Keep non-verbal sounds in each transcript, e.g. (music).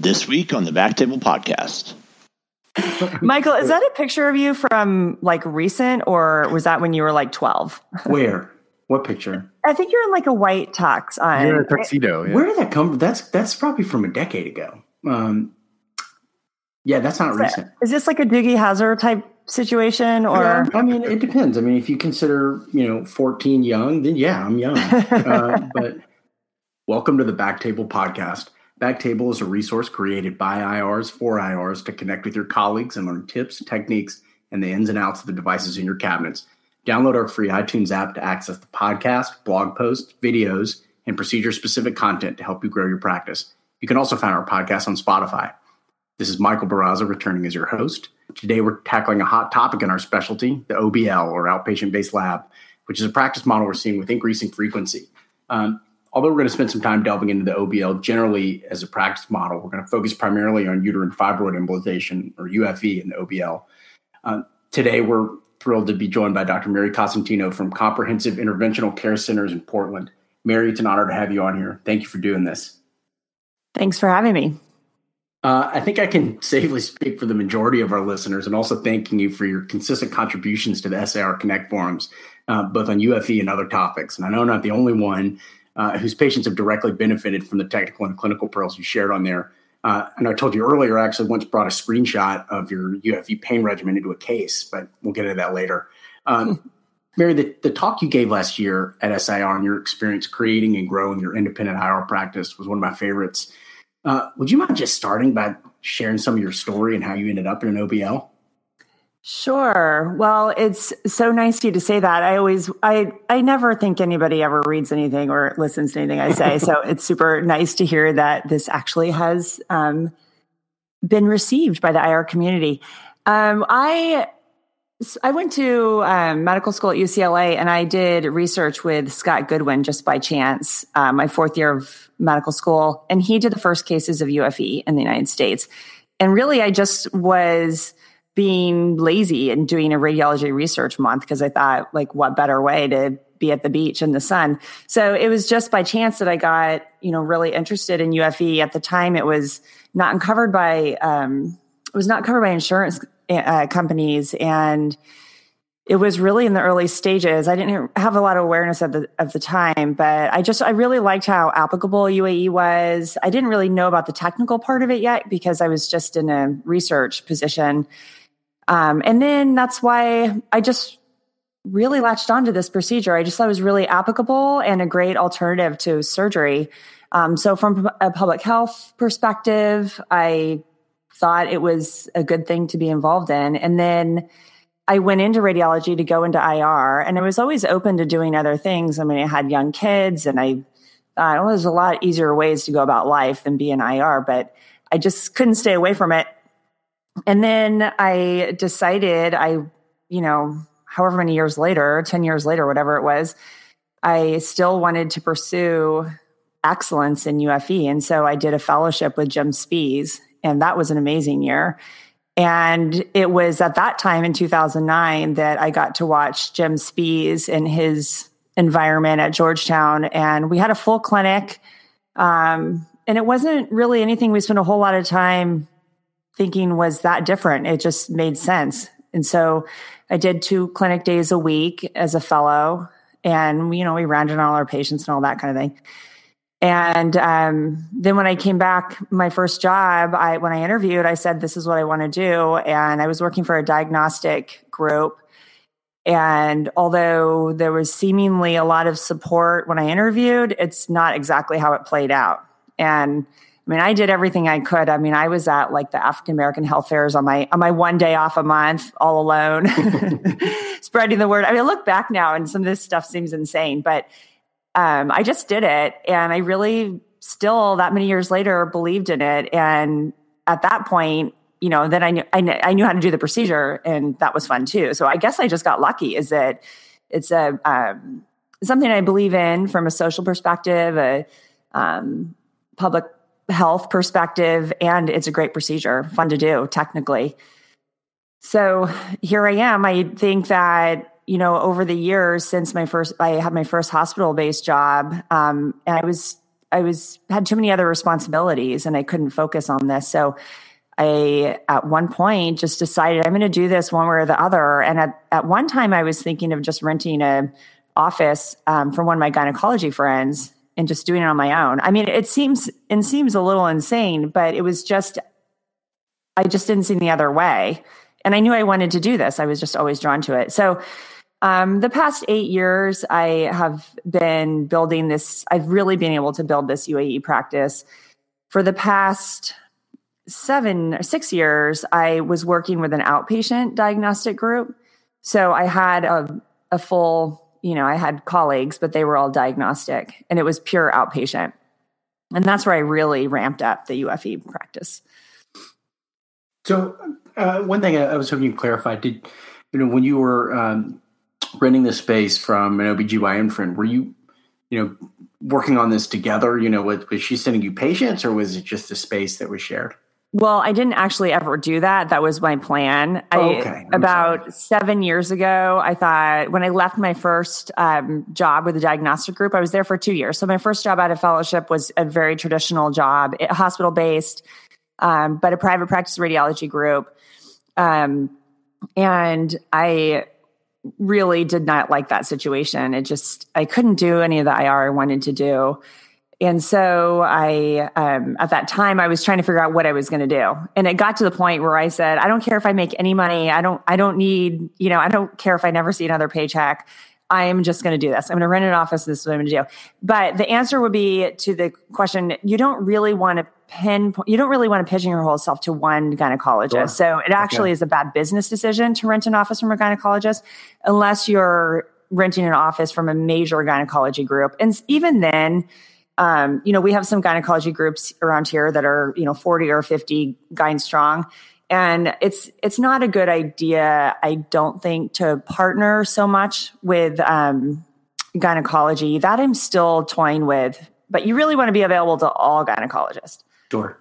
This week on the Back Table Podcast. Michael, is that a picture of you from like recent or was that when you were like 12? (laughs) Where? What picture? I think you're in like a white tux on. You're in a tuxedo. Yeah. Where did that come from? That's that's probably from a decade ago. Um, yeah, that's not Is recent. that- Is this like a Doogie Howser type situation or? Yeah, I mean, it depends. I mean, if you consider you know 14 young, then yeah, I'm young. (laughs) uh, but welcome to the Back Table Podcast. Backtable is a resource created by IRs for IRs to connect with your colleagues and learn tips, techniques, and the ins and outs of the devices in your cabinets. Download our free iTunes app to access the podcast, blog posts, videos, and procedure specific content to help you grow your practice. You can also find our podcast on Spotify. This is Michael Barraza returning as your host. Today we're tackling a hot topic in our specialty, the OBL or outpatient based lab, which is a practice model we're seeing with increasing frequency. Um, although we're going to spend some time delving into the OBL generally as a practice model, we're going to focus primarily on uterine fibroid embolization or UFE in the OBL. Uh, today we're thrilled to be joined by Dr. Mary Costantino from Comprehensive Interventional Care Centers in Portland. Mary, it's an honor to have you on here. Thank you for doing this. Thanks for having me. Uh, I think I can safely speak for the majority of our listeners and also thanking you for your consistent contributions to the SIR Connect forums, uh, both on UFE and other topics. And I know I'm not the only one uh, whose patients have directly benefited from the technical and clinical pearls you shared on there. Uh, and I told you earlier, I actually once brought a screenshot of your UFE pain regimen into a case, but we'll get into that later. Um, Mary, the, the talk you gave last year at SIR on your experience creating and growing your independent IR practice was one of my favorites. Uh, would you mind just starting by sharing some of your story and how you ended up in an OBL? Sure. Well, it's so nice of you to say that. I always, I, I never think anybody ever reads anything or listens to anything I say. (laughs) so it's super nice to hear that this actually has um, been received by the IR community. Um, I, I went to um, medical school at UCLA and I did research with Scott Goodwin just by chance, uh, my fourth year of medical school. And he did the first cases of UFE in the United States. And really, I just was being lazy and doing a radiology research month because I thought, like, what better way to be at the beach in the sun? So it was just by chance that I got, you know, really interested in UFE. At the time, it was not covered by, um, it was not covered by insurance uh, companies, and it was really in the early stages. I didn't have a lot of awareness of the of the time, but I just I really liked how applicable UAE was. I didn't really know about the technical part of it yet because I was just in a research position. Um, and then that's why I just really latched onto this procedure. I just thought it was really applicable and a great alternative to surgery. Um, so, from a public health perspective, I thought it was a good thing to be involved in. And then I went into radiology to go into IR, and I was always open to doing other things. I mean, I had young kids, and I well, there's a lot easier ways to go about life than be in IR, but I just couldn't stay away from it. And then I decided, I, you know, however many years later, 10 years later, whatever it was, I still wanted to pursue excellence in UFE. And so I did a fellowship with Jim Spies, and that was an amazing year. And it was at that time in 2009 that I got to watch Jim Spies in his environment at Georgetown. And we had a full clinic. Um, and it wasn't really anything we spent a whole lot of time thinking was that different. It just made sense. And so I did two clinic days a week as a fellow. And, you know, we rounded on all our patients and all that kind of thing. And um, then when I came back, my first job, I when I interviewed, I said, "This is what I want to do." And I was working for a diagnostic group. And although there was seemingly a lot of support when I interviewed, it's not exactly how it played out. And I mean, I did everything I could. I mean, I was at like the African American health fairs on my on my one day off a month, all alone, (laughs) (laughs) spreading the word. I mean, I look back now, and some of this stuff seems insane, but um, I just did it. And I really still, that many years later, believed in it. And at that point, you know, then I knew, I, kn- I knew how to do the procedure and that was fun too. So I guess I just got lucky is that it's a, um, something I believe in from a social perspective, a um, public health perspective, and it's a great procedure, fun to do technically. So here I am. I think that you know, over the years since my first, I had my first hospital based job, um, and I was I was had too many other responsibilities and I couldn't focus on this. So I at one point just decided I'm going to do this one way or the other. And at, at one time I was thinking of just renting a office um, from one of my gynecology friends and just doing it on my own. I mean, it seems it seems a little insane, but it was just I just didn't see the other way. And I knew I wanted to do this. I was just always drawn to it. So um, the past eight years, I have been building this. I've really been able to build this UAE practice. For the past seven or six years, I was working with an outpatient diagnostic group. So I had a, a full, you know, I had colleagues, but they were all diagnostic and it was pure outpatient. And that's where I really ramped up the UFE practice. So, uh, one thing I was hoping you clarified did, you know, when you were um, renting the space from an OBGYN friend, were you, you know, working on this together? You know, was, was she sending you patients or was it just a space that was shared? Well, I didn't actually ever do that. That was my plan. Oh, okay. I, about sorry. seven years ago, I thought when I left my first um, job with the diagnostic group, I was there for two years. So my first job out of fellowship was a very traditional job, hospital based, um, but a private practice radiology group. Um, and I really did not like that situation. It just, I couldn't do any of the IR I wanted to do. And so I, um, at that time, I was trying to figure out what I was going to do. And it got to the point where I said, I don't care if I make any money. I don't, I don't need, you know, I don't care if I never see another paycheck. I am just going to do this. I'm going to rent an office. This is what I'm going to do. But the answer would be to the question, you don't really want to pin, you don't really want to pigeonhole yourself to one gynecologist. Sure. So it actually okay. is a bad business decision to rent an office from a gynecologist unless you're renting an office from a major gynecology group. And even then, um, you know, we have some gynecology groups around here that are, you know, 40 or 50 gyne strong. And it's it's not a good idea, I don't think, to partner so much with um, gynecology. That I'm still toying with, but you really want to be available to all gynecologists. Sure.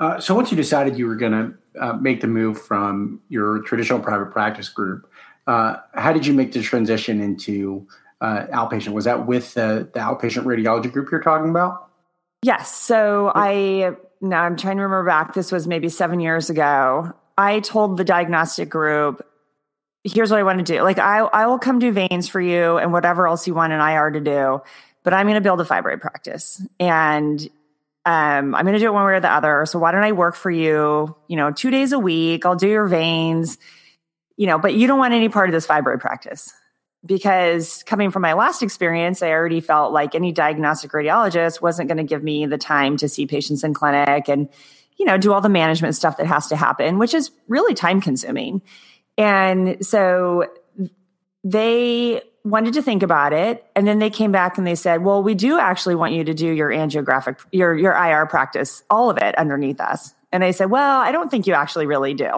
Uh, so once you decided you were going to uh, make the move from your traditional private practice group, uh, how did you make the transition into uh, outpatient. Was that with the, the outpatient radiology group you're talking about? Yes. So I now I'm trying to remember back. This was maybe seven years ago. I told the diagnostic group, "Here's what I want to do. Like I I will come do veins for you and whatever else you want an IR to do, but I'm going to build a fibroid practice and." Um, I'm going to do it one way or the other. So why don't I work for you? You know, two days a week. I'll do your veins. You know, but you don't want any part of this fibroid practice because coming from my last experience, I already felt like any diagnostic radiologist wasn't going to give me the time to see patients in clinic and, you know, do all the management stuff that has to happen, which is really time consuming. And so they wanted to think about it and then they came back and they said well we do actually want you to do your angiographic your your ir practice all of it underneath us and i said well i don't think you actually really do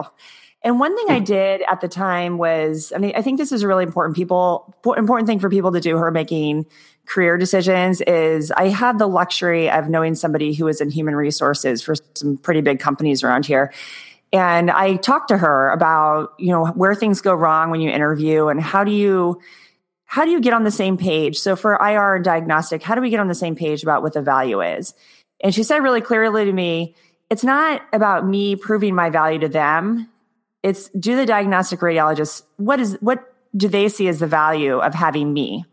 and one thing I hmm. did at the time was, I mean, I think this is a really important people important thing for people to do who are making career decisions is I had the luxury of knowing somebody who was in human resources for some pretty big companies around here. And I talked to her about, you know, where things go wrong when you interview and how do you how do you get on the same page? So for IR and diagnostic, how do we get on the same page about what the value is? And she said really clearly to me, it's not about me proving my value to them it's do the diagnostic radiologists what is what do they see as the value of having me?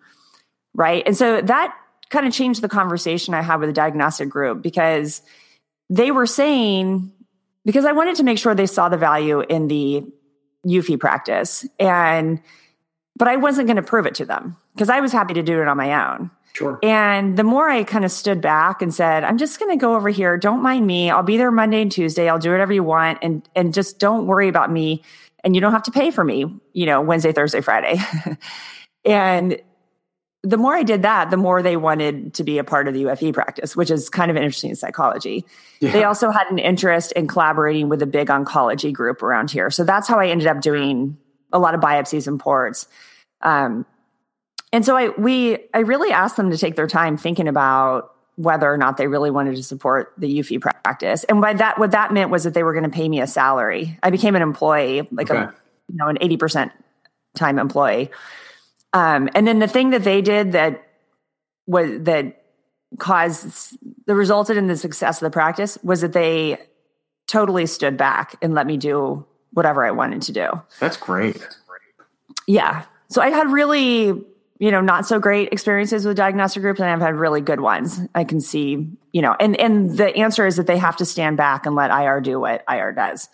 Right? And so that kind of changed the conversation i had with the diagnostic group because they were saying because i wanted to make sure they saw the value in the UFE practice and but i wasn't going to prove it to them because i was happy to do it on my own Sure. And the more I kind of stood back and said, I'm just going to go over here. Don't mind me. I'll be there Monday and Tuesday. I'll do whatever you want. And, and just don't worry about me. And you don't have to pay for me, you know, Wednesday, Thursday, Friday. (laughs) and the more I did that, the more they wanted to be a part of the UFE practice, which is kind of interesting in psychology. Yeah. They also had an interest in collaborating with a big oncology group around here. So that's how I ended up doing a lot of biopsies and ports. Um, and so I we I really asked them to take their time thinking about whether or not they really wanted to support the UFE practice. And by that what that meant was that they were going to pay me a salary. I became an employee, like okay. a you know, an 80% time employee. Um, and then the thing that they did that was that caused the resulted in the success of the practice was that they totally stood back and let me do whatever I wanted to do. That's great. Yeah. So I had really, you know, not so great experiences with diagnostic groups and I've had really good ones. I can see, you know, and and the answer is that they have to stand back and let IR do what IR does.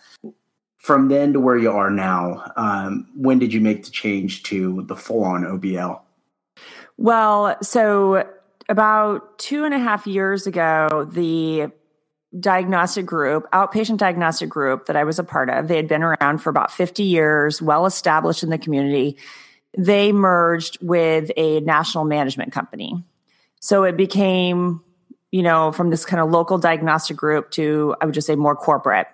From then to where you are now, um, when did you make the change to the full on OBL? Well, so about two and a half years ago, the diagnostic group, outpatient diagnostic group that I was a part of, they had been around for about 50 years, well established in the community. They merged with a national management company. So it became, you know, from this kind of local diagnostic group to, I would just say, more corporate.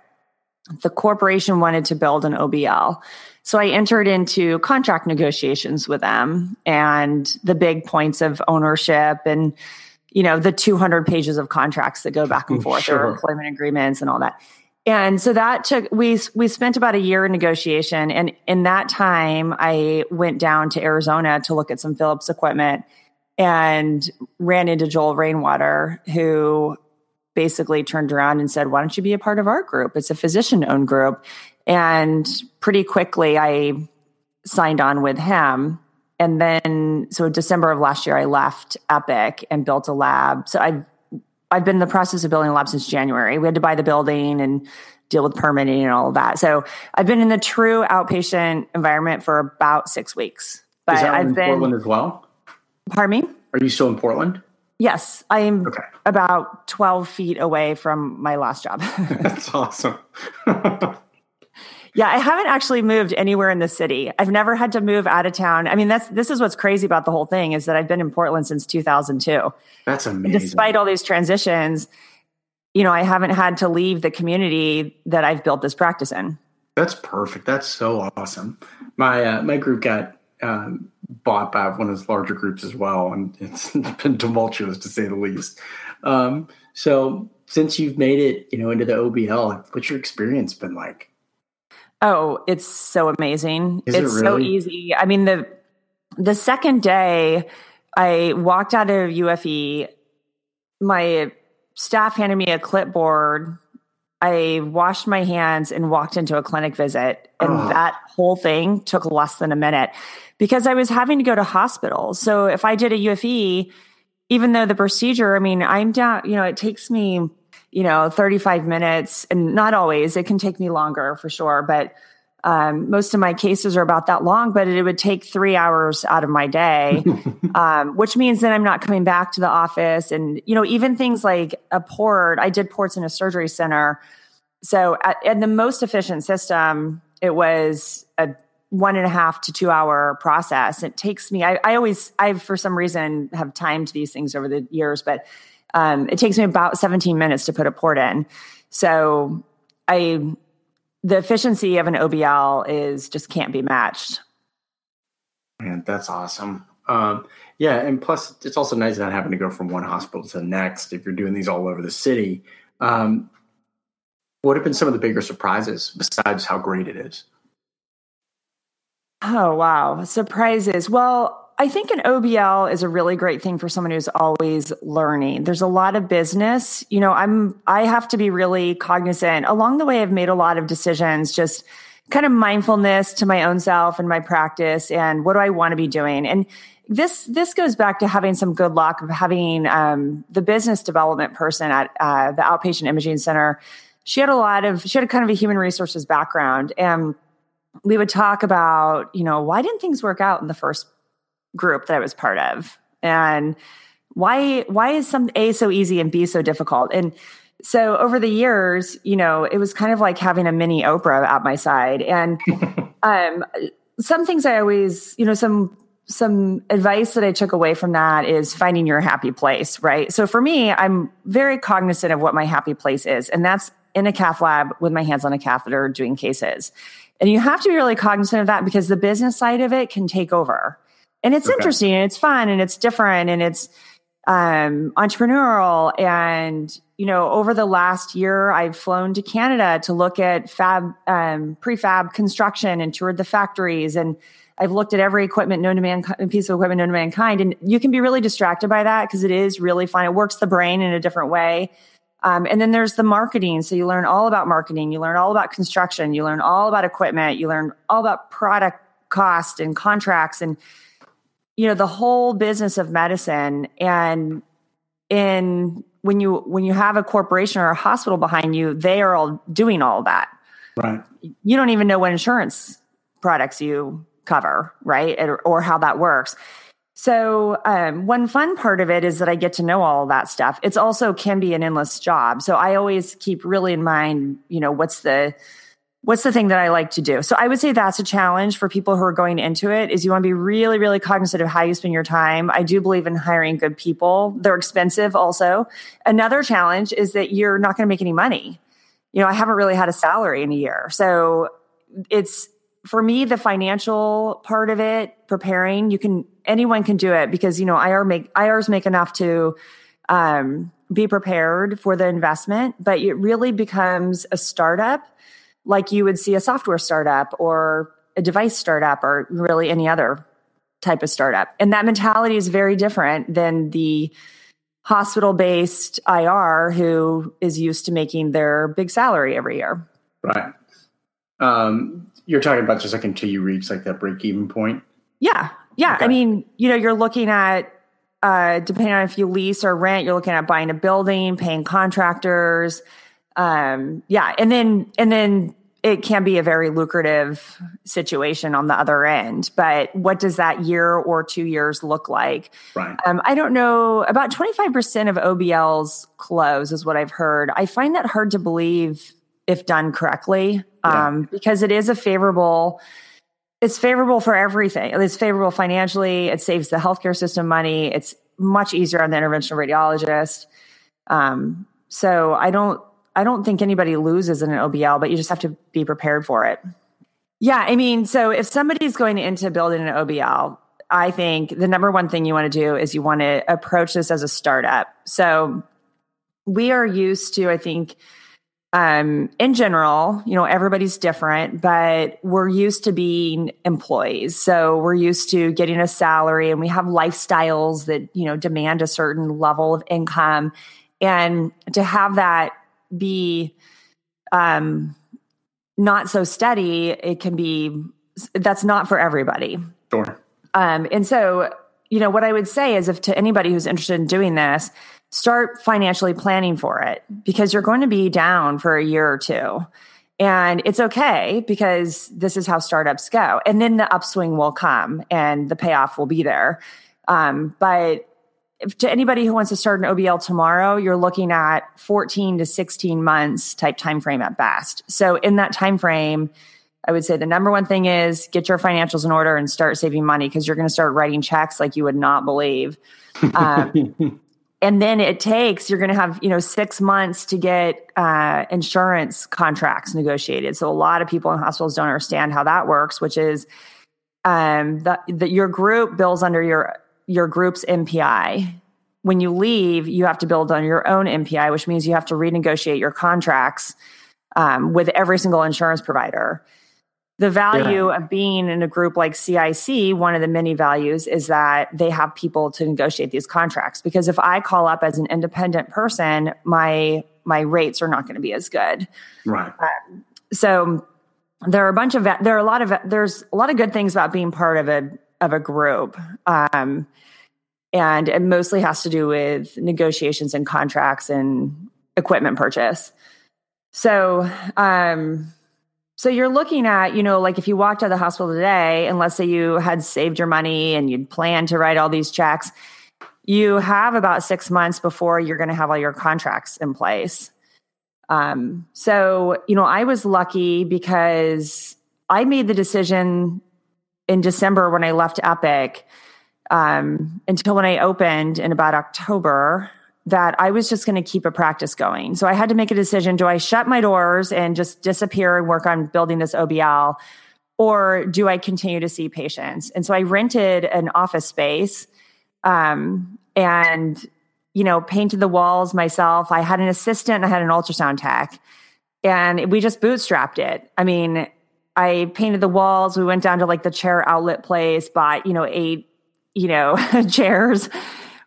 The corporation wanted to build an OBL. So I entered into contract negotiations with them and the big points of ownership and you know the 200 pages of contracts that go back and forth sure. or employment agreements and all that and so that took we we spent about a year in negotiation. And in that time i went down to arizona to look at some philips equipment and ran into joel rainwater who basically turned around and said why don't you be a part of our group? It's a physician owned group. And pretty quickly i signed on with him. And then so December of last year, I left Epic and built a lab. So I've I've been in the process of building a lab since January. We had to buy the building and deal with permitting and all of that. So I've been in the true outpatient environment for about six weeks. But Is that I've in been Portland as well. Pardon me. Are you still in Portland? Yes, I am okay. about 12 feet away from my last job. (laughs) That's awesome. (laughs) Yeah, I haven't actually moved anywhere in the city. I've never had to move out of town. I mean, that's this is what's crazy about the whole thing is that I've been in Portland since 2002. That's amazing. And despite all these transitions, you know, I haven't had to leave the community that I've built this practice in. That's perfect. That's so awesome. My uh, my group got um, bought by one of those larger groups as well, and it's (laughs) been tumultuous to say the least. Um, so, since you've made it, you know, into the OBL, what's your experience been like? Oh, it's so amazing. Is it's it really? so easy. I mean, the the second day I walked out of UFE, my staff handed me a clipboard. I washed my hands and walked into a clinic visit. And oh. that whole thing took less than a minute because I was having to go to hospital. So if I did a UFE, even though the procedure, I mean, I'm down, you know, it takes me you know 35 minutes and not always it can take me longer for sure but um, most of my cases are about that long but it would take three hours out of my day (laughs) um, which means that i'm not coming back to the office and you know even things like a port i did ports in a surgery center. So at, at the most efficient system it was a one and a half to two hour process. It takes me I, I always i for some reason have timed these things over the years but um, it takes me about 17 minutes to put a port in. So I, the efficiency of an OBL is just can't be matched. Man, that's awesome. Um, yeah, and plus it's also nice not having to go from one hospital to the next if you're doing these all over the city. Um, what have been some of the bigger surprises besides how great it is? Oh wow, surprises. Well, I think an OBL is a really great thing for someone who's always learning. There's a lot of business. You know, I'm I have to be really cognizant. Along the way I've made a lot of decisions just kind of mindfulness to my own self and my practice and what do I want to be doing. And this this goes back to having some good luck of having um, the business development person at uh, the outpatient imaging center. She had a lot of she had a kind of a human resources background and we would talk about, you know, why didn't things work out in the first group that I was part of. And why why is some A so easy and B so difficult? And so over the years, you know, it was kind of like having a mini Oprah at my side. And (laughs) um, some things I always, you know, some some advice that I took away from that is finding your happy place, right? So for me, I'm very cognizant of what my happy place is, and that's in a cath lab with my hands on a catheter doing cases. And you have to be really cognizant of that because the business side of it can take over and it's okay. interesting and it's fun and it's different and it's um, entrepreneurial and you know, over the last year, I've flown to Canada to look at fab, um, prefab construction and toured the factories. And I've looked at every equipment known to man, piece of equipment known to mankind. And you can be really distracted by that because it is really fun. It works the brain in a different way. Um, and then there's the marketing. So you learn all about marketing. You learn all about construction. You learn all about equipment. You learn all about product cost and contracts and, you know, the whole business of medicine. And in when you when you have a corporation or a hospital behind you, they are all doing all that. Right. You don't even know what insurance products you cover, right? Or, or how that works. So, um, one fun part of it is that I get to know all that stuff. It's also can be an endless job. So I always keep really in mind, you know, what's the what's the thing that I like to do? So I would say that's a challenge for people who are going into it is you want to be really, really cognizant of how you spend your time. I do believe in hiring good people. They're expensive also. Another challenge is that you're not going to make any money. You know, I haven't really had a salary in a year. So it's for me, the financial part of it, preparing, you can anyone can do it because you know IR make IRs make enough to um, be prepared for the investment, but it really becomes a startup like you would see a software startup or a device startup or really any other type of startup. And that mentality is very different than the hospital based IR who is used to making their big salary every year. Right. Um, you're talking about just like until you reach like that break even point. Yeah. Yeah. Okay. I mean, you know, you're looking at, uh, depending on if you lease or rent, you're looking at buying a building, paying contractors, um, yeah, and then and then it can be a very lucrative situation on the other end. But what does that year or two years look like? Right. Um, I don't know. About 25% of OBLs close, is what I've heard. I find that hard to believe if done correctly um, yeah. because it is a favorable. It's favorable for everything. It's favorable financially. It saves the healthcare system money. It's much easier on the interventional radiologist. Um, so I don't I don't think anybody loses in an OBL, but you just have to be prepared for it. Yeah, I mean, so if somebody's going into building an OBL, I think the number one thing you want to do is you want to approach this as a startup. So we are used to, I think, um, in general, you know, everybody's different, but we're used to being employees. So we're used to getting a salary and we have lifestyles that, you know, demand a certain level of income. And to have that be um, not so steady, it can be that's not for everybody. Sure. Um, and so, you know, what I would say is if to anybody who's interested in doing this, start financially planning for it because you're going to be down for a year or two. And it's okay because this is how startups go. And then the upswing will come and the payoff will be there. Um, but if to anybody who wants to start an OBL tomorrow, you're looking at 14 to 16 months type time frame at best. So in that time frame, I would say the number one thing is get your financials in order and start saving money because you're going to start writing checks like you would not believe. Um, (laughs) and then it takes you're going to have you know six months to get uh, insurance contracts negotiated. So a lot of people in hospitals don't understand how that works, which is um, that your group bills under your your group's NPI. When you leave, you have to build on your own NPI, which means you have to renegotiate your contracts um, with every single insurance provider. The value yeah. of being in a group like CIC, one of the many values is that they have people to negotiate these contracts. Because if I call up as an independent person, my my rates are not going to be as good. Right. Um, so there are a bunch of there are a lot of there's a lot of good things about being part of a of a group. Um, and it mostly has to do with negotiations and contracts and equipment purchase. So, um, so you're looking at, you know, like if you walked out of the hospital today, and let's say you had saved your money and you'd planned to write all these checks, you have about six months before you're going to have all your contracts in place. Um, so, you know, I was lucky because I made the decision in December when I left Epic um, until when I opened in about October that I was just going to keep a practice going. So I had to make a decision do I shut my doors and just disappear and work on building this OBL? Or do I continue to see patients? And so I rented an office space. Um, and you know, painted the walls myself. I had an assistant, I had an ultrasound tech, and we just bootstrapped it. I mean, I painted the walls. We went down to like the chair outlet place, bought, you know, eight, you know, (laughs) chairs,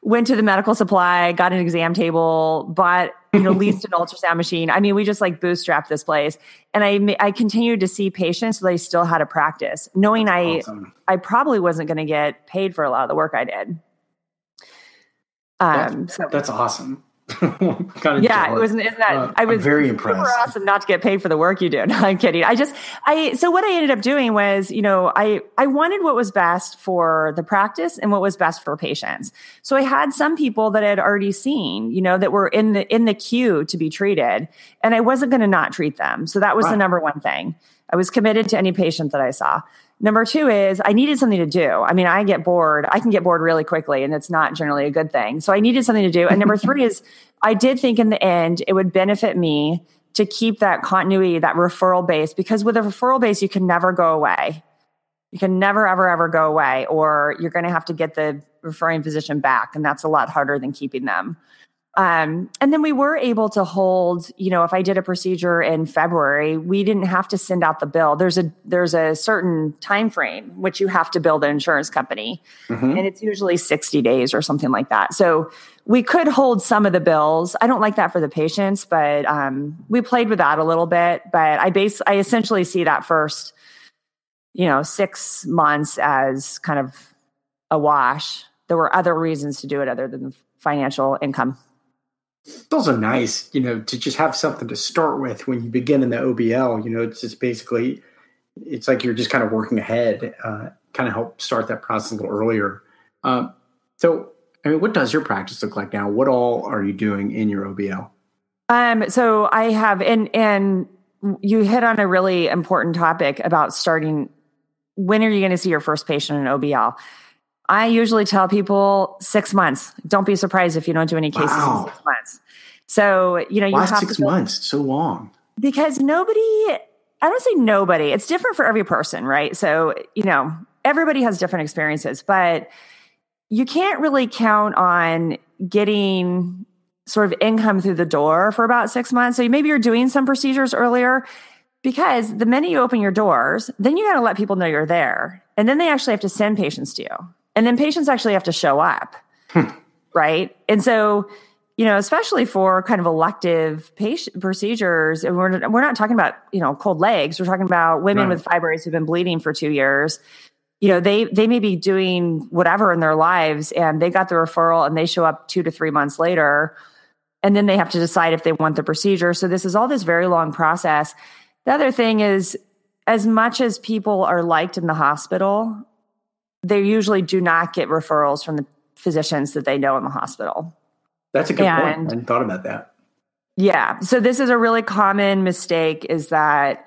went to the medical supply, got an exam table, bought, you know, (laughs) leased an ultrasound machine. I mean, we just like bootstrapped this place. And I I continued to see patients so they still had a practice, knowing I awesome. I probably wasn't going to get paid for a lot of the work I did. Um, that's, so that's awesome. (laughs) kind of yeah, jealous. it wasn't. Isn't that uh, I was I'm very impressed. Super awesome not to get paid for the work you do. (laughs) No, I'm kidding. I just I so what I ended up doing was you know I I wanted what was best for the practice and what was best for patients. So I had some people that I had already seen you know that were in the in the queue to be treated, and I wasn't going to not treat them. So that was right. the number one thing. I was committed to any patient that I saw. Number two is I needed something to do. I mean, I get bored. I can get bored really quickly, and it's not generally a good thing. So I needed something to do. And number three is I did think in the end it would benefit me to keep that continuity, that referral base, because with a referral base, you can never go away. You can never, ever, ever go away, or you're going to have to get the referring physician back. And that's a lot harder than keeping them. Um, and then we were able to hold, you know, if I did a procedure in February, we didn't have to send out the bill. There's a there's a certain time frame which you have to bill the insurance company. Mm-hmm. And it's usually 60 days or something like that. So we could hold some of the bills. I don't like that for the patients, but um, we played with that a little bit. But I base I essentially see that first, you know, six months as kind of a wash. There were other reasons to do it other than financial income. It's are nice, you know, to just have something to start with when you begin in the OBL. You know, it's just basically, it's like you're just kind of working ahead, uh, kind of help start that process a little earlier. Um, so, I mean, what does your practice look like now? What all are you doing in your OBL? Um, so I have, and and you hit on a really important topic about starting. When are you going to see your first patient in OBL? I usually tell people six months. Don't be surprised if you don't do any cases wow. in six months. So, you know, you Why have six months, so long. Because nobody, I don't say nobody, it's different for every person, right? So, you know, everybody has different experiences, but you can't really count on getting sort of income through the door for about six months. So maybe you're doing some procedures earlier because the minute you open your doors, then you got to let people know you're there. And then they actually have to send patients to you. And then patients actually have to show up. Hmm. Right. And so, you know, especially for kind of elective patient procedures, and we're, we're not talking about, you know, cold legs. We're talking about women right. with fibroids who've been bleeding for two years. You know, they they may be doing whatever in their lives and they got the referral and they show up two to three months later. And then they have to decide if they want the procedure. So this is all this very long process. The other thing is as much as people are liked in the hospital, they usually do not get referrals from the physicians that they know in the hospital. That's a good and, point. I hadn't thought about that. Yeah. So this is a really common mistake is that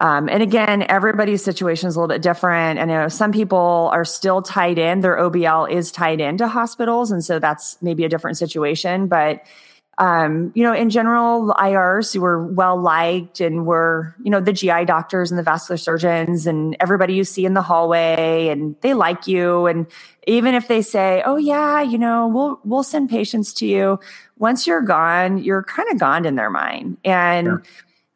um, and again, everybody's situation is a little bit different. And you know, some people are still tied in. Their OBL is tied into hospitals, and so that's maybe a different situation. But um, you know, in general, IRs who were well liked and were, you know, the GI doctors and the vascular surgeons and everybody you see in the hallway and they like you. And even if they say, oh yeah, you know, we'll, we'll send patients to you. Once you're gone, you're kind of gone in their mind. And, sure.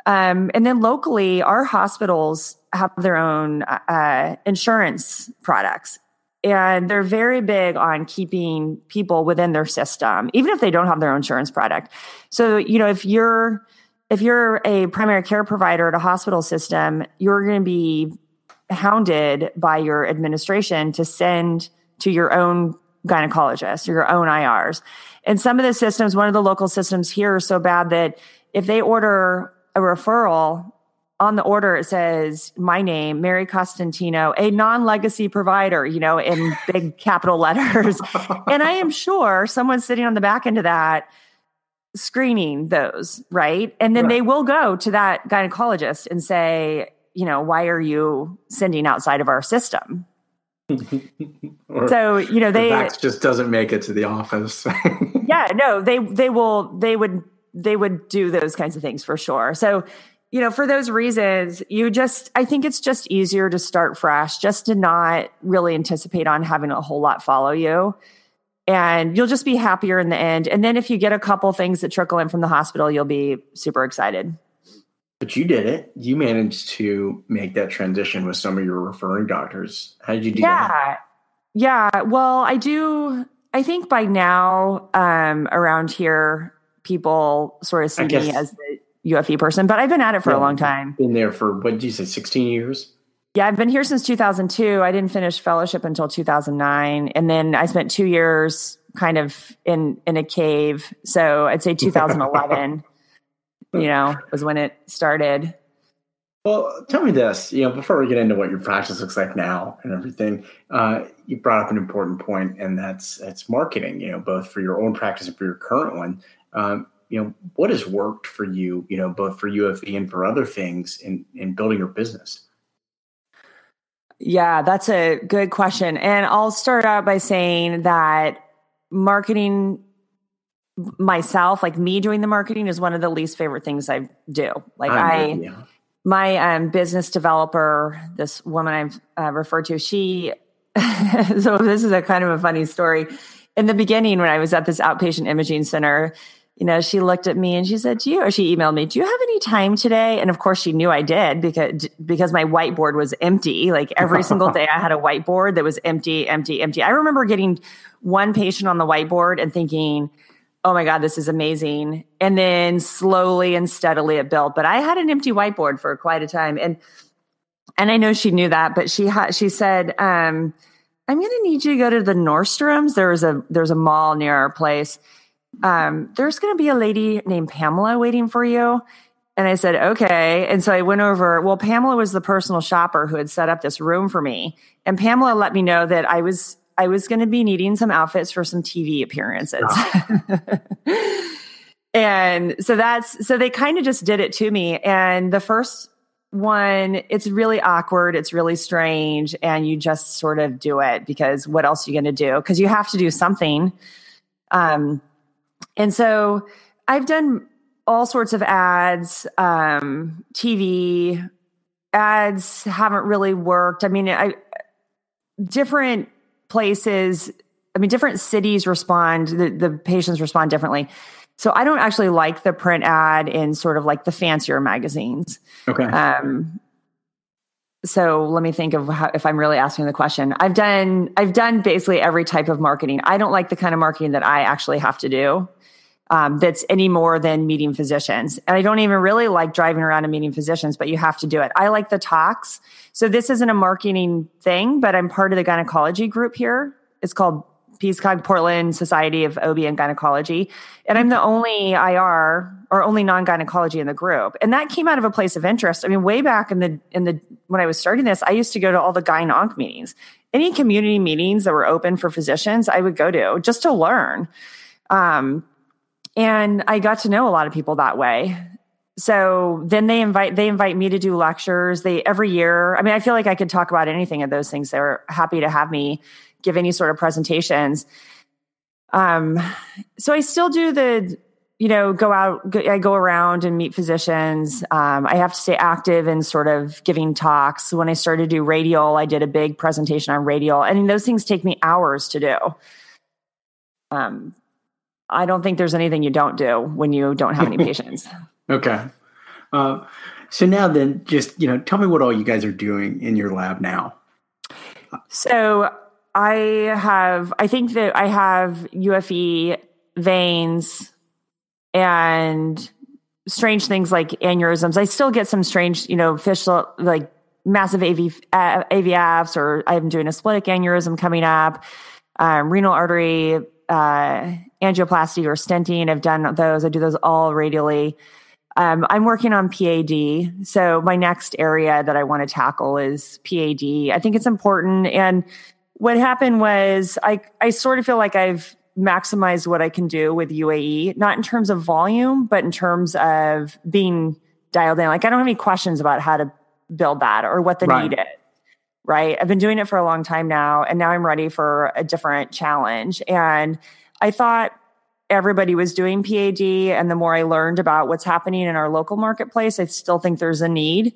um, and then locally, our hospitals have their own uh, insurance products and they're very big on keeping people within their system even if they don't have their own insurance product. So you know if you're if you're a primary care provider at a hospital system you're going to be hounded by your administration to send to your own gynecologist or your own irs and some of the systems one of the local systems here are so bad that if they order a referral on the order it says my name mary costantino a non-legacy provider you know in (laughs) big capital letters. And i am sure someone's sitting on the back end of that screening those right? And then right. they will go to that gynecologist and say you know why are you sending outside of our system? (laughs) So you know they the just doesn't make it to the office. (laughs) Yeah no they they will they would they would do those kinds of things for sure. So you know, for those reasons, you just, I think it's just easier to start fresh, just to not really anticipate on having a whole lot follow you. and you'll just be happier in the end. And then if you get a couple things that trickle in from the hospital, you'll be super excited. But you did it. You managed to make that transition with some of your referring doctors. How did you do yeah. that? Yeah. Well, I do. I think by now, um, around here, people sort of see me as the UFE person, but I've been at it for yeah, a long time. Been there for what did you say, sixteen years? Yeah, I've been here since 2002. I didn't finish fellowship until 2009, and then I spent two years kind of in in a cave. So I'd say 2011. (laughs) you know, was when it started. Well, tell me this. You know, before we get into what your practice looks like now and everything, uh, you brought up an important point, and that's that's marketing. You know, both for your own practice and for your current one. Um, you know, what has worked for you? You know, both for UFE and for other things in in building your business. Yeah, that's a good question. And I'll start out by saying that marketing myself, like me doing the marketing is one of the least favorite things I do. Like I, I my um, business developer, this woman I've uh, referred to, she, (laughs) so this is a kind of a funny story. In the beginning, when I was at this outpatient imaging center, you know, she looked at me and she said, "Do you?" Or she emailed me, "Do you have any time today?" And of course, she knew I did because because my whiteboard was empty. Like every (laughs) single day, I had a whiteboard that was empty, empty, empty. I remember getting one patient on the whiteboard and thinking, "Oh my god, this is amazing!" And then slowly and steadily it built. But I had an empty whiteboard for quite a time, and and I know she knew that, but she ha- she said. Um, I'm going to need you to go to the Nordstroms. There's a there's a mall near our place um, there's going to be a lady named Pamela waiting for you. And I said, okay. And so I went over. Well, Pamela was the personal shopper who had set up this room for me. And Pamela let me know that I was I was going to be needing some outfits for some TV appearances. Oh. (laughs) and so that's so they kind of just did it to me. And the first one, it's really awkward, it's really strange, and you just sort of do it because what else are you going to do? Because you have to do something. Um, and so I've done all sorts of ads, um, TV ads haven't really worked. I mean, I different places, I mean, different cities respond, the, the patients respond differently. So I don't actually like the print ad in sort of like the fancier magazines. Okay. Um, so let me think of how, if I'm really asking the question. I've done I've done basically every type of marketing. I don't like the kind of marketing that I actually have to do um, that's any more than meeting physicians. And I don't even really like driving around and meeting physicians, but you have to do it. I like the talks. So this isn't a marketing thing, but I'm part of the gynecology group here. It's called PSCOG Portland Society of OB and Gynecology. And I'm the only IR or only non-gynecology in the group. And that came out of a place of interest. I mean, way back in the in the when I was starting this, I used to go to all the gyne meetings. Any community meetings that were open for physicians, I would go to just to learn. Um, and I got to know a lot of people that way. So then they invite they invite me to do lectures. They every year. I mean, I feel like I could talk about anything of those things. They're happy to have me give any sort of presentations. Um, so I still do the you know go out go, i go around and meet physicians um, i have to stay active in sort of giving talks when i started to do radial i did a big presentation on radial and those things take me hours to do um, I don't think there's anything you don't do when you don't have any (laughs) patients. okay. Uh, so now then, just, you know, tell me what all you guys are doing in your lab now. So I have, I think that I have UFE veins and strange things like aneurysms. I still get some strange, you know, fistula, like massive AV, uh, AVFs, or I'm doing a splenic aneurysm coming up, um, renal artery uh, angioplasty or stenting. I've done those. I do those all radially. Um, I'm working on PAD. So my next area that I want to tackle is PAD. I think it's important. And what happened was I, I sort of feel like I've maximized what I can do with UAE, not in terms of volume, but in terms of being dialed in. Like I don't have any questions about how to build that or what the right. need is. Right. I've been doing it for a long time now, and now I'm ready for a different challenge. And I thought everybody was doing PAD. And the more I learned about what's happening in our local marketplace, I still think there's a need.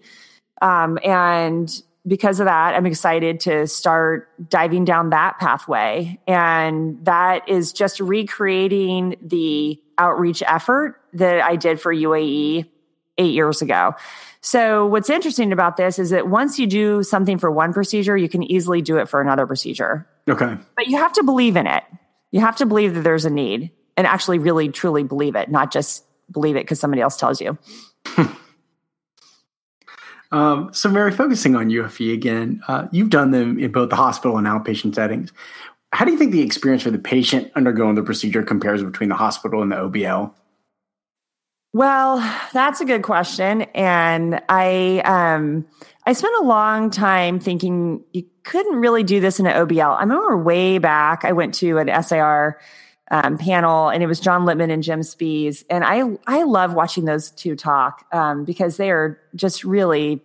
Um, and because of that, I'm excited to start diving down that pathway. And that is just recreating the outreach effort that I did for UAE eight years ago. So, what's interesting about this is that once you do something for one procedure, you can easily do it for another procedure. Okay. But you have to believe in it. You have to believe that there's a need and actually really truly believe it, not just believe it because somebody else tells you. (laughs) Um, so, Mary, focusing on UFE again, uh, you've done them in both the hospital and outpatient settings. How do you think the experience for the patient undergoing the procedure compares between the hospital and the OBL? Well, that's a good question, and I um, I spent a long time thinking you couldn't really do this in an OBL. I remember way back, I went to an SIR um, panel, and it was John Lipman and Jim Spies, and I I love watching those two talk um, because they are just really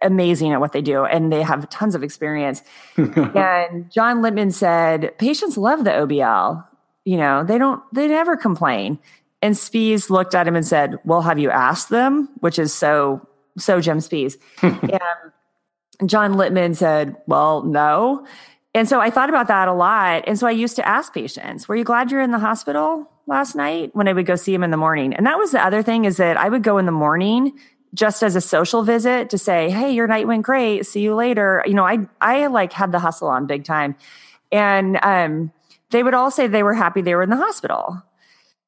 amazing at what they do, and they have tons of experience. (laughs) and John Lipman said patients love the OBL. You know, they don't they never complain. And Spies looked at him and said, "Well, have you asked them?" Which is so so Jim Spies. (laughs) and John Lipman said, "Well, no." And so I thought about that a lot. And so I used to ask patients, were you glad you're in the hospital last night when I would go see them in the morning? And that was the other thing is that I would go in the morning just as a social visit to say, Hey, your night went great. See you later. You know, I, I like had the hustle on big time. And, um, they would all say they were happy they were in the hospital.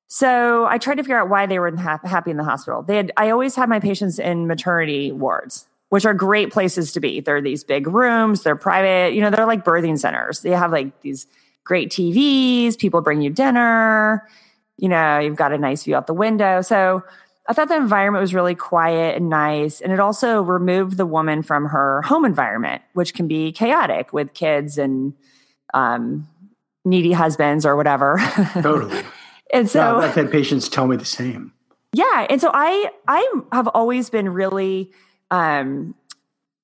So I tried to figure out why they were happy in the hospital. They had, I always had my patients in maternity wards which are great places to be. They're these big rooms, they're private, you know, they're like birthing centers. They have like these great TVs, people bring you dinner, you know, you've got a nice view out the window. So I thought the environment was really quiet and nice. And it also removed the woman from her home environment, which can be chaotic with kids and um, needy husbands or whatever. Totally. (laughs) and so yeah, I've had patients tell me the same. Yeah. And so I I have always been really um,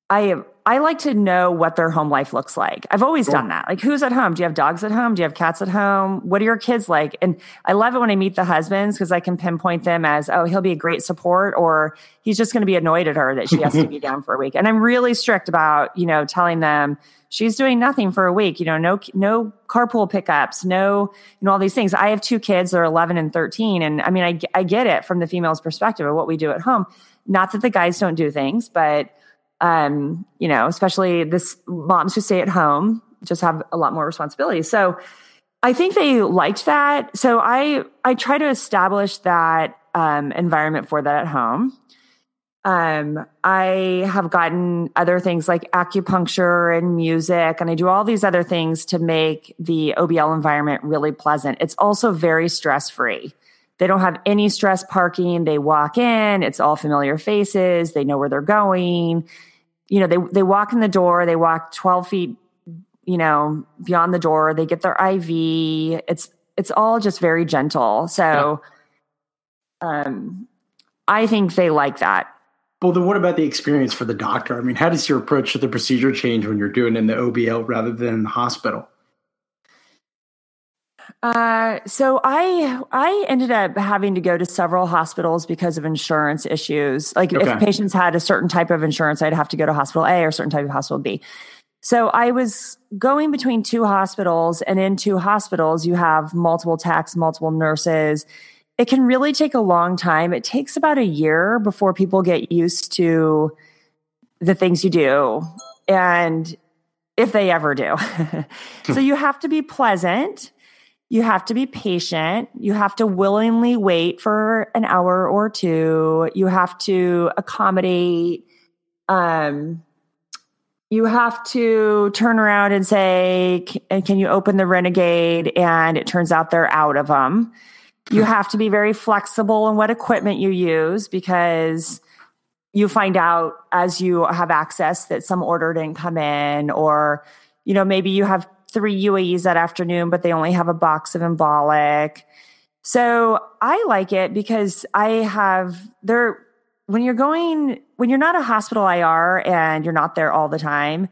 I I like to know what their home life looks like. I've always done that. Like, who's at home? Do you have dogs at home? Do you have cats at home? What are your kids like? And I love it when I meet the husbands because I can pinpoint them as, oh, he'll be a great support, or he's just going to be annoyed at her that she has to be (laughs) down for a week. And I'm really strict about, you know, telling them she's doing nothing for a week. You know, no no carpool pickups, no, you know, all these things. I have two kids; they're 11 and 13, and I mean, I I get it from the female's perspective of what we do at home. Not that the guys don't do things, but um, you know, especially this moms who stay at home just have a lot more responsibility. So I think they liked that. So I I try to establish that um, environment for that at home. Um, I have gotten other things like acupuncture and music, and I do all these other things to make the OBL environment really pleasant. It's also very stress free. They don't have any stress parking. They walk in, it's all familiar faces. They know where they're going. You know, they, they walk in the door, they walk 12 feet, you know, beyond the door. They get their IV. It's, it's all just very gentle. So, yeah. um, I think they like that. Well, then what about the experience for the doctor? I mean, how does your approach to the procedure change when you're doing it in the OBL rather than in the hospital? Uh, so I I ended up having to go to several hospitals because of insurance issues. Like okay. if patients had a certain type of insurance, I'd have to go to hospital A or a certain type of hospital B. So I was going between two hospitals, and in two hospitals, you have multiple techs, multiple nurses. It can really take a long time. It takes about a year before people get used to the things you do, and if they ever do. (laughs) so you have to be pleasant you have to be patient. You have to willingly wait for an hour or two. You have to accommodate. Um, you have to turn around and say, "Can you open the Renegade?" And it turns out they're out of them. You have to be very flexible in what equipment you use because you find out as you have access that some order didn't come in, or you know maybe you have three UAEs that afternoon, but they only have a box of embolic. So I like it because I have there when you're going when you're not a hospital IR and you're not there all the time,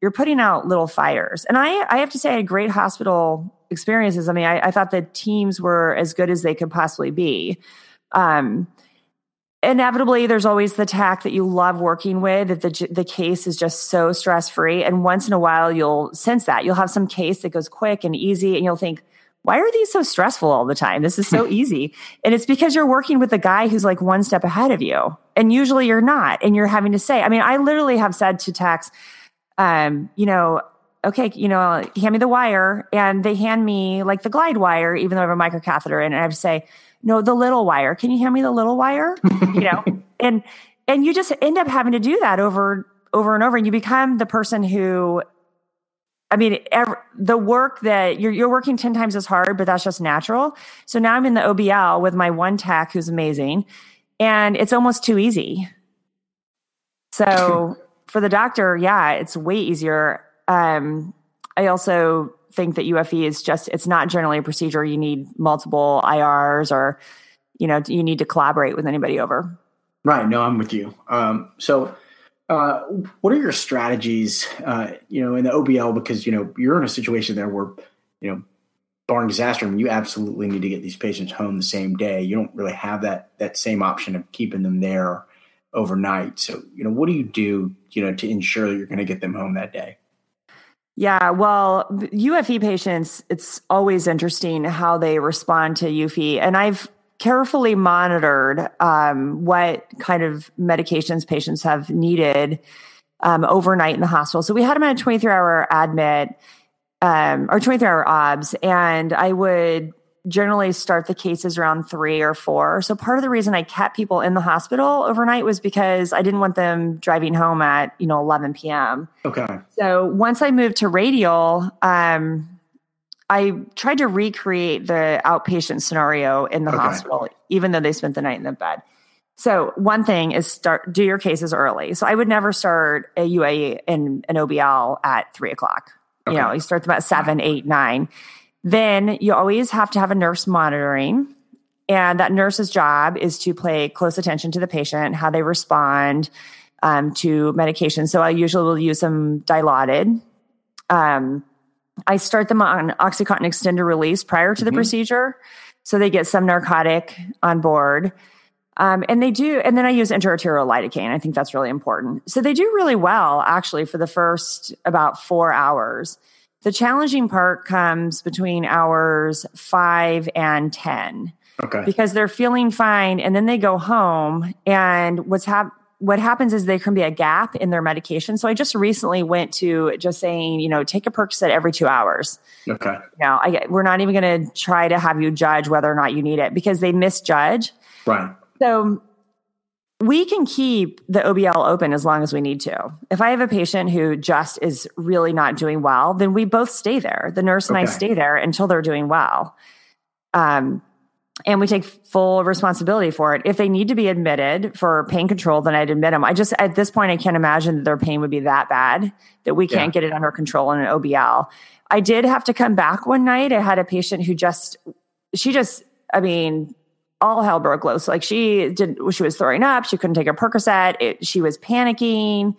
you're putting out little fires. And I I have to say I had great hospital experiences. I mean, I, I thought the teams were as good as they could possibly be. Um, inevitably there's always the tech that you love working with that the the case is just so stress free and once in a while you'll sense that. You'll have some case that goes quick and easy and you'll think why are these so stressful all the time? This is so (laughs) easy. And it's because you're working with a guy who's like one step ahead of you. And usually you're not and you're having to say i mean i literally have said to techs um you know okay you know hand me the wire. And they hand me like the glide wire even though i have a microcatheter in and i have to say no, the little wire. Can you hand me the little wire? you know, (laughs) and and you just end up having to do that over over and over, and you become the person who. I mean, every, the work that you're you're working ten times as hard, but that's just natural. So now I'm in the OBL with my one tech who's amazing, and it's almost too easy. So (laughs) for the doctor, yeah, it's way easier. Um, I also think that UFE is just it's not generally a procedure you need multiple IRs or you know you need to collaborate with anybody over. Right. No, I'm with you. Um, so, uh, what are your strategies? Uh, you know, in the OBL because you know you're in a situation there where you know barring disaster, I mean, you absolutely need to get these patients home the same day. You don't really have that that same option of keeping them there overnight. So, you know, what do you do, you know, to ensure that you're going to get them home that day? Yeah, well, UFE patients, it's always interesting how they respond to UFE. And I've carefully monitored um, what kind of medications patients have needed um, overnight in the hospital. So we had them at a 23 hour admit um, or 23 hour OBS, and I would generally start the cases around three or four. So part of the reason I kept people in the hospital overnight was because I didn't want them driving home at, you know, 11 p.m. Okay. So once I moved to radial, um, I tried to recreate the outpatient scenario in the okay. hospital, even though they spent the night in the bed. So one thing is start do your cases early. So I would never start a UAE in an OBL at three o'clock. Okay. You know, you start them at seven, eight, nine then you always have to have a nurse monitoring. And that nurse's job is to pay close attention to the patient, how they respond um, to medication. So I usually will use them dilaudid. Um, I start them on Oxycontin extended release prior to the mm-hmm. procedure. So they get some narcotic on board. Um, and they do, and then I use intraarterial lidocaine. I think that's really important. So they do really well actually for the first about four hours. The challenging part comes between hours five and 10. Okay. Because they're feeling fine and then they go home and what's hap- what happens is there can be a gap in their medication. So I just recently went to just saying, you know, take a Percocet every two hours. Okay. Now, I, we're not even going to try to have you judge whether or not you need it because they misjudge. Right. So we can keep the OBL open as long as we need to. If I have a patient who just is really not doing well, then we both stay there. The nurse and okay. I stay there until they're doing well. Um, and we take full responsibility for it. If they need to be admitted for pain control, then I'd admit them. I just, at this point, I can't imagine that their pain would be that bad that we can't yeah. get it under control in an OBL. I did have to come back one night. I had a patient who just, she just, I mean, all hell broke loose. Like she did, she was throwing up. She couldn't take a Percocet. It, she was panicking.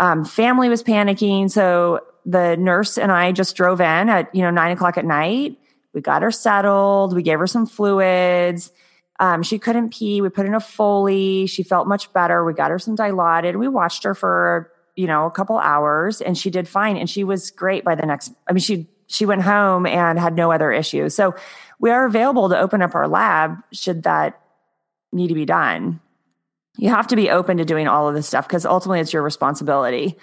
Um, family was panicking. So the nurse and I just drove in at you know nine o'clock at night. We got her settled. We gave her some fluids. Um, she couldn't pee. We put in a Foley. She felt much better. We got her some Dilaudid. We watched her for you know a couple hours, and she did fine. And she was great by the next. I mean, she she went home and had no other issues. So we are available to open up our lab should that need to be done. You have to be open to doing all of this stuff because ultimately it's your responsibility.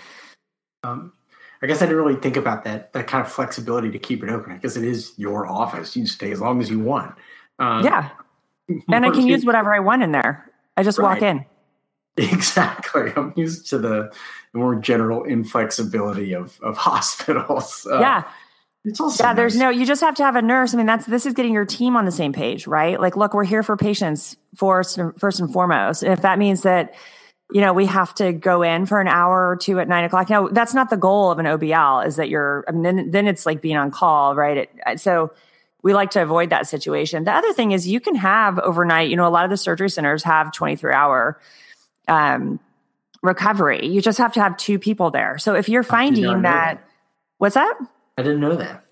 Um, I guess I didn't really think about that that kind of flexibility to keep it open because it is your office. You stay as long as you want. Um, yeah, (laughs) and I can use whatever I want in there. I just right. walk in. (laughs) Exactly. I'm used to the more general inflexibility of of (laughs) hospitals. Uh, yeah, it's also yeah, nice. there's no, you just have to have a nurse. I mean, that's, this is getting your team on the same page, right? Like, look, we're here for patients first, first and foremost. And if that means that, you know, we have to go in for an hour or two at nine o'clock. Now, that's not the goal of an OBL is that you're, I mean, then, then it's like being on call, right? It, so we like to avoid that situation. The other thing is you can have overnight, you know, a lot of the surgery centers have 23 hour, um, recovery. You just have to have two people there. So if you're finding that, that, what's that? I didn't know that.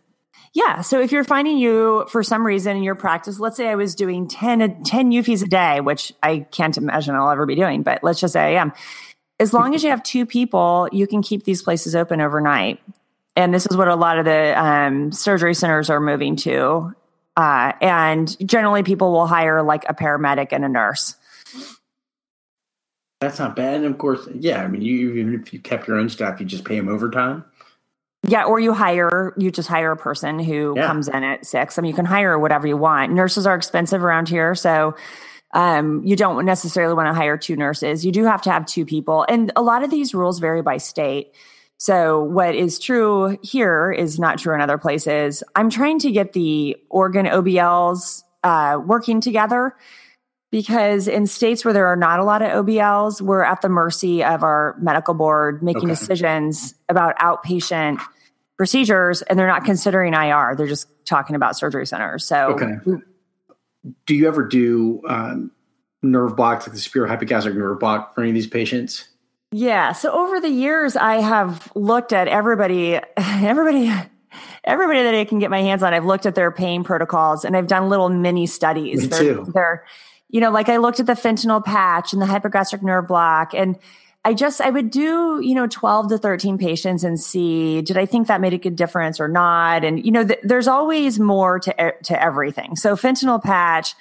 Yeah. So if you're finding you for some reason in your practice, let's say I was doing 10, 10 UFEs a day, which I can't imagine I'll ever be doing, but let's just say I am. As long as you have two people, you can keep these places open overnight. And this is what a lot of the um, surgery centers are moving to. Uh, and generally, people will hire like a paramedic and a nurse. That's not bad. And of course, yeah, I mean, you, even if you kept your own staff, you just pay them overtime. Yeah, or you hire, you just hire a person who yeah. comes in at six. I mean, you can hire whatever you want. Nurses are expensive around here. So um, you don't necessarily want to hire two nurses. You do have to have two people. And a lot of these rules vary by state. So what is true here is not true in other places. I'm trying to get the organ OBLs uh, working together because in states where there are not a lot of OBLs, we're at the mercy of our medical board making okay. decisions about outpatient procedures, and they're not considering IR. They're just talking about surgery centers. So, okay. do you ever do um, nerve blocks like the superior hypogastric nerve block for any of these patients? Yeah. So over the years, I have looked at everybody, (laughs) everybody, everybody that I can get my hands on. I've looked at their pain protocols and I've done little mini studies. Me they're, too. They're, you know, like I looked at the fentanyl patch and the hypogastric nerve block and I just, I would do, you know, 12 to 13 patients and see, did I think that made a good difference or not? And, you know, th- there's always more to, to everything. So fentanyl patch,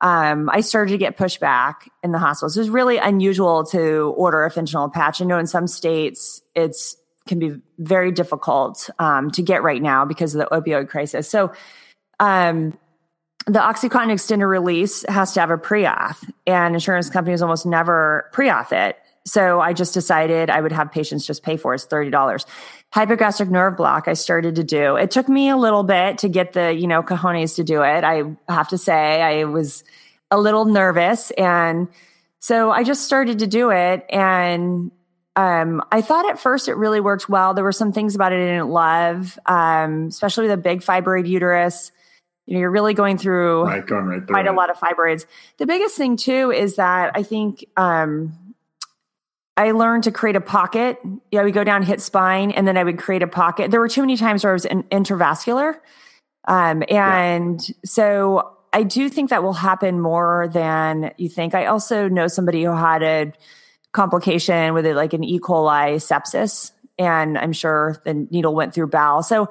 um, I started to get pushback in the hospitals. It was really unusual to order a fentanyl patch. I know in some states it's can be very difficult um, to get right now because of the opioid crisis. So, um, the OxyContin extended release has to have a pre-auth, and insurance companies almost never pre-auth it. So I just decided I would have patients just pay for it. It's thirty dollars. Hypogastric nerve block. I started to do. It took me a little bit to get the you know cojones to do it. I have to say I was a little nervous, and so I just started to do it. And um, I thought at first it really worked well. There were some things about it I didn't love, um, especially the big fibroid uterus. You know, you're really going through, right, going right quite a lot of fibroids. The biggest thing too is that I think um, I learned to create a pocket. Yeah, we go down, hit spine, and then I would create a pocket. There were too many times where I was in, intravascular. Um, and yeah. so I do think that will happen more than you think. I also know somebody who had a complication with it, like an E. coli sepsis, and I'm sure the needle went through bowel. So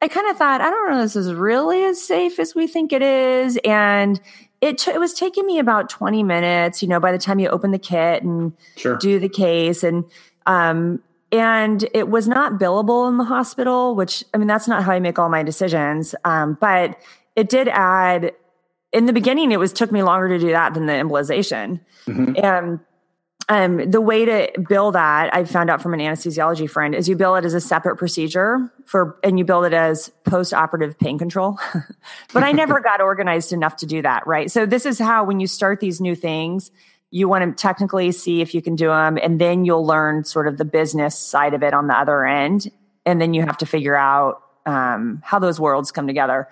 I kind of thought, I don't know, this is really as safe as we think it is. And it, t- it was taking me about 20 minutes, you know, by the time you open the kit and sure. do the case. And, um, and it was not billable in the hospital, which, I mean, that's not how I make all my decisions. Um, but it did add, in the beginning, it was took me longer to do that than the embolization. Mm-hmm. And um, the way to bill that I found out from an anesthesiology friend is you bill it as a separate procedure for, and you bill it as post-operative pain control. (laughs) but I never (laughs) got organized enough to do that. Right. So this is how, when you start these new things, you want to technically see if you can do them and then you'll learn sort of the business side of it on the other end. And then you have to figure out, um, how those worlds come together.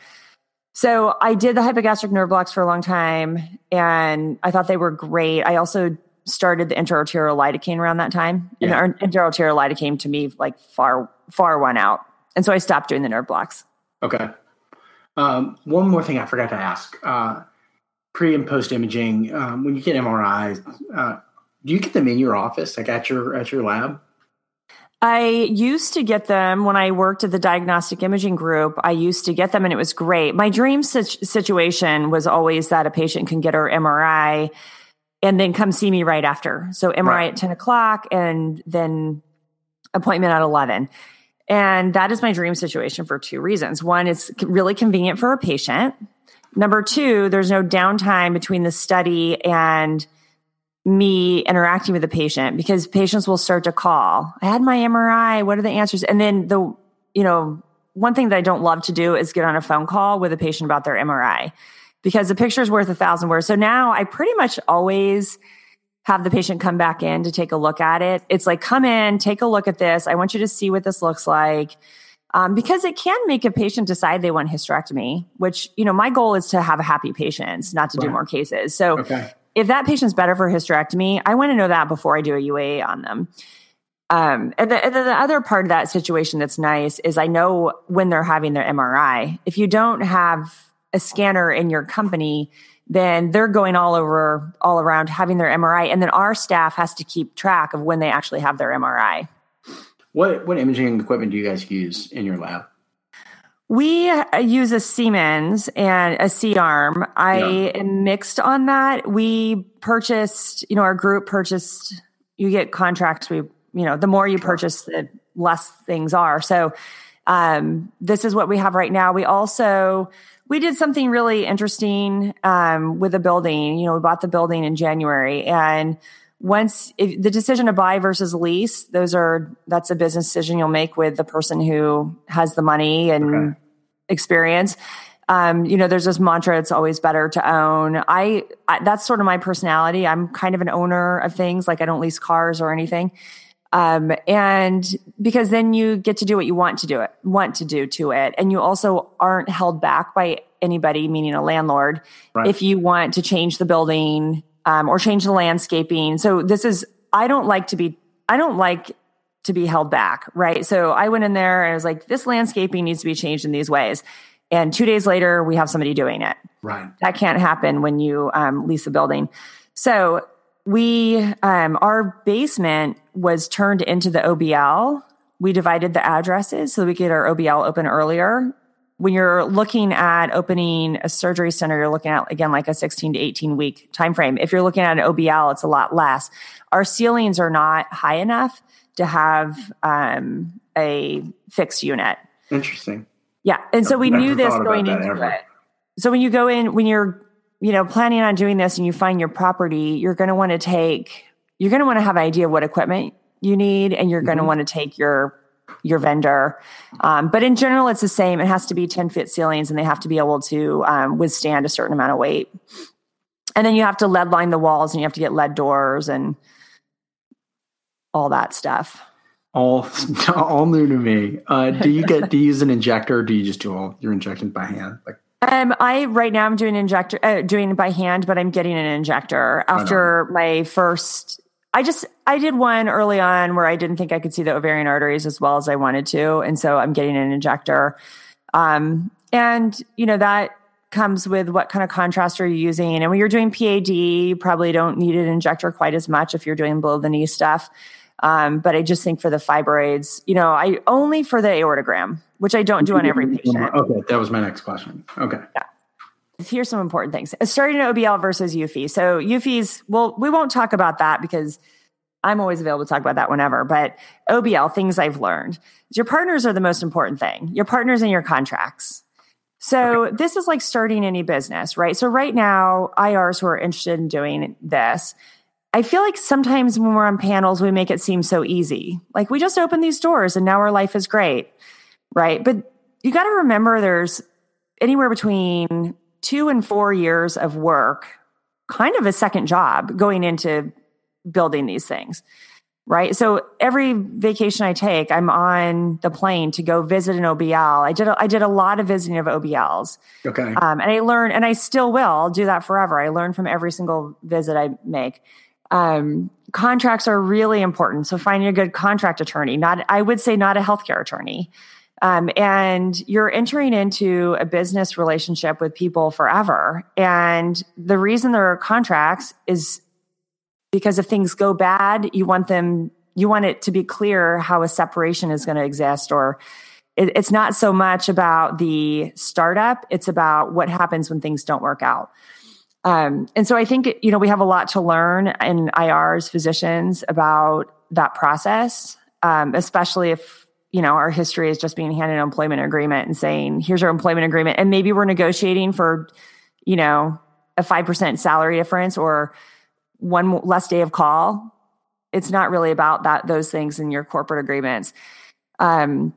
So I did the hypogastric nerve blocks for a long time and I thought they were great. I also started the intraarterial lidocaine around that time. Yeah. And intraarterial lidocaine to me like far far went out, and so I stopped doing the nerve blocks. Okay. Um, one more thing I forgot to ask: uh, pre and post imaging. Um, when you get MRIs, uh, do you get them in your office, like at your at your lab? I used to get them when I worked at the diagnostic imaging group. I used to get them and it was great. My dream situation was always that a patient can get her MRI and then come see me right after. So MRI right. at 10 o'clock and then appointment at 11. And that is my dream situation for two reasons. One, it's really convenient for a patient. Number two, there's no downtime between the study and me interacting with the patient because patients will start to call. I had my MRI. What are the answers? And then the, you know, one thing that I don't love to do is get on a phone call with a patient about their MRI because the picture is worth a thousand words. So now I pretty much always have the patient come back in to take a look at it. It's like, come in, take a look at this. I want you to see what this looks like. Um, because it can make a patient decide they want hysterectomy, which, you know, my goal is to have a happy patient, not to right. do more cases. So okay. if that patient's better for hysterectomy, I want to know that before I do a UAE on them. Um, and, the, and the other part of that situation that's nice is I know when they're having their MRI. If you don't have a scanner in your company, then they're going all over, all around having their MRI, and then our staff has to keep track of when they actually have their MRI. What what imaging equipment do you guys use in your lab? We uh, use a Siemens and a C arm. I yeah. am mixed on that. We purchased, you know, our group purchased. You get contracts. We, you know, the more you purchase, the less things are. So, um, this is what we have right now. We also we did something really interesting um, with the building. You know, we bought the building in January, and once if, the decision to buy versus lease, those are that's a business decision you'll make with the person who has the money and okay. experience. Um, you know, there's this mantra: it's always better to own. I, I that's sort of my personality. I'm kind of an owner of things. Like I don't lease cars or anything. Um, and because then you get to do what you want to do it, want to do to it. And you also aren't held back by anybody, meaning a landlord, right. if you want to change the building um, or change the landscaping. So this is, I don't like to be, I don't like to be held back, right? So I went in there and I was like, this landscaping needs to be changed in these ways. And two days later, we have somebody doing it. Right. That can't happen when you um, lease a building. So we um, our basement was turned into the OBL. We divided the addresses so we get our OBL open earlier. When you're looking at opening a surgery center, you're looking at again like a 16 to 18 week time frame. If you're looking at an OBL, it's a lot less. Our ceilings are not high enough to have um, a fixed unit. Interesting. Yeah, and so we knew this going into ever. it. So when you go in, when you're you know, planning on doing this and you find your property, you're going to want to take, you're going to want to have an idea of what equipment you need, and you're mm-hmm. going to want to take your your vendor. Um, but in general, it's the same. It has to be 10 foot ceilings and they have to be able to um, withstand a certain amount of weight. And then you have to lead line the walls and you have to get lead doors and all that stuff. All, (laughs) all new to me. Uh, do you get, do you use an injector? do you just do all your injecting by hand? Like um, I right now I'm doing injector, uh, doing it by hand, but I'm getting an injector after my first. I just I did one early on where I didn't think I could see the ovarian arteries as well as I wanted to, and so I'm getting an injector. Um, and you know that comes with what kind of contrast are you using, and when you're doing PAD, you probably don't need an injector quite as much if you're doing below the knee stuff. Um, but I just think for the fibroids, you know, I only for the aortogram, which I don't do on every (laughs) patient. Okay, that was my next question. Okay. Yeah. Here's some important things. Starting OBL versus UFE. So UFEs, well, we won't talk about that because I'm always available to talk about that whenever. But OBL, things I've learned. Your partners are the most important thing. Your partners and your contracts. So okay. this is like starting any business, right? So right now, IRs who are interested in doing this, I feel like sometimes when we're on panels, we make it seem so easy. Like we just open these doors and now our life is great. Right. But you got to remember there's anywhere between two and four years of work, kind of a second job going into building these things. Right. So every vacation I take, I'm on the plane to go visit an OBL. I did a, I did a lot of visiting of OBLs. Okay. Um, and I learned, and I still will. I'll do that forever. I learn from every single visit I make um, contracts are really important. So finding a good contract attorney, not I would say not a healthcare attorney. Um, and you're entering into a business relationship with people forever. And the reason there are contracts is because if things go bad, you want them, you want it to be clear how a separation is going to exist or it, it's not so much about the startup, it's about what happens when things don't work out. Um, and so I think, you know, we have a lot to learn in IRs, physicians about that process, um, especially if, you know, our history is just being handed an employment agreement and saying, here's our employment agreement. And maybe we're negotiating for, you know, a 5% salary difference or one less day of call. It's not really about that, those things in your corporate agreements. Um,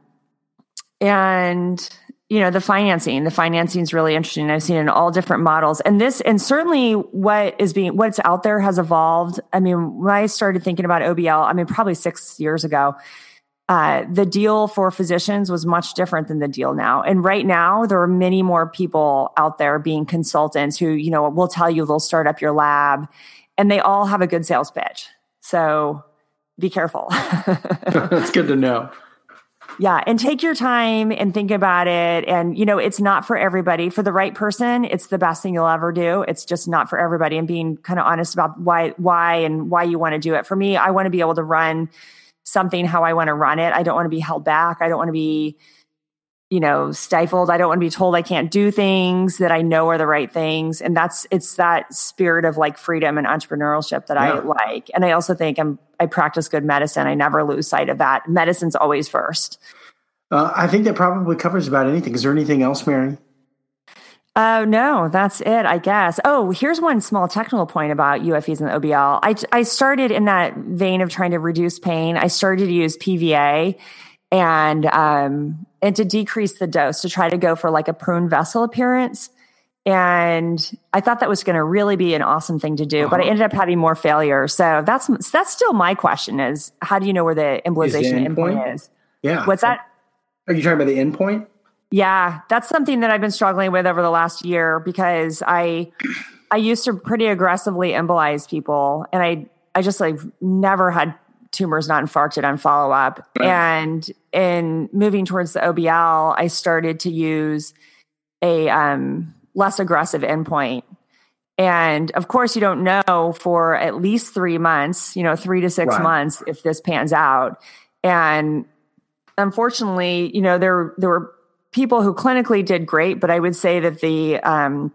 and you know the financing the financing is really interesting i've seen in all different models and this and certainly what is being what's out there has evolved i mean when i started thinking about obl i mean probably six years ago uh, the deal for physicians was much different than the deal now and right now there are many more people out there being consultants who you know will tell you they'll start up your lab and they all have a good sales pitch so be careful. (laughs) That's good to know. Yeah. And take your time and think about it. And, you know, it's not for everybody. For the right person, it's the best thing you'll ever do. It's just not for everybody. And being kind of honest about why, why and why you want to do it. For me, I want to be able to run something how I want to run it. I don't want to be held back. I don't want to be, you know, stifled. I don't want to be told I can't do things that I know are the right things. And that's, it's that spirit of like freedom and entrepreneurship that yeah. I like. And I also think I'm, I practice good medicine. I never lose sight of that. Medicine's always first. Uh, I think that probably covers about anything. Is there anything else, Mary? Oh, uh, no, that's it, I guess. Oh, here's one small technical point about UFEs and OBL. I, I started in that vein of trying to reduce pain. I started to use PVA and, um, and to decrease the dose to try to go for like a prune vessel appearance. And I thought that was going to really be an awesome thing to do, uh-huh. but I uh-huh. ended up having more failure. So that's that's still my question: is how do you know where the embolization endpoint is? Yeah. What's that? Are you talking about the endpoint? Yeah, that's something that I've been struggling with over the last year because I I used to pretty aggressively embolize people, and I I just like never had tumors not infarcted on follow up. Right. And in moving towards the OBL, I started to use a um less aggressive endpoint. And of course, you don't know for at least three months, you know, three to six right. months if this pans out. And unfortunately, you know, there there were people who clinically did great, but I would say that the um,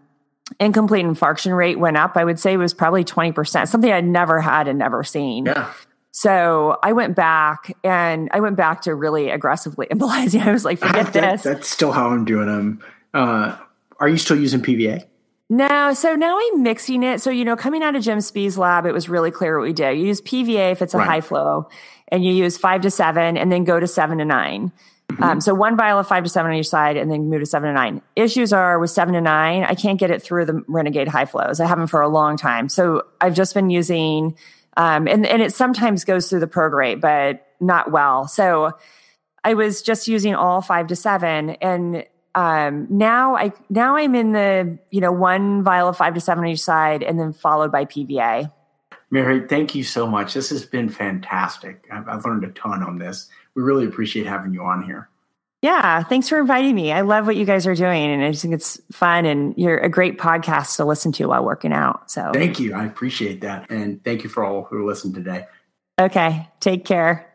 incomplete infarction rate went up. I would say it was probably twenty percent, something I'd never had and never seen. Yeah. So I went back and I went back to really aggressively (laughs) embolizing. I was like, (laughs) forget that, this. That's still how I'm doing them. Uh, are you still using PVA? No, so now I'm mixing it. So, you know, coming out of Jim Spies' lab, it was really clear what we did. You use PVA if it's a right. high flow, and you use five to seven, and then go to seven to 9 mm-hmm. um, so one vial of five to seven on each side, and then move to seven to nine. Issues are with seven to nine, I can't get it through the Renegade high flows. I haven't for a long time. So I've just been using, um, and, and it sometimes goes through the Progreat, but not well. So I was just using all five to seven, and um, now I now I'm in the you know one vial of five to seven on each side, and then followed by PVA. Mary, thank you so much. This has been fantastic. I've, I've learned a ton on this. We really appreciate having you on here. Yeah, thanks for inviting me. I love what you guys are doing, and I just think it's fun. And you're a great podcast to listen to while working out. So thank you. I appreciate that, and thank you for all who listened today. Okay, take care.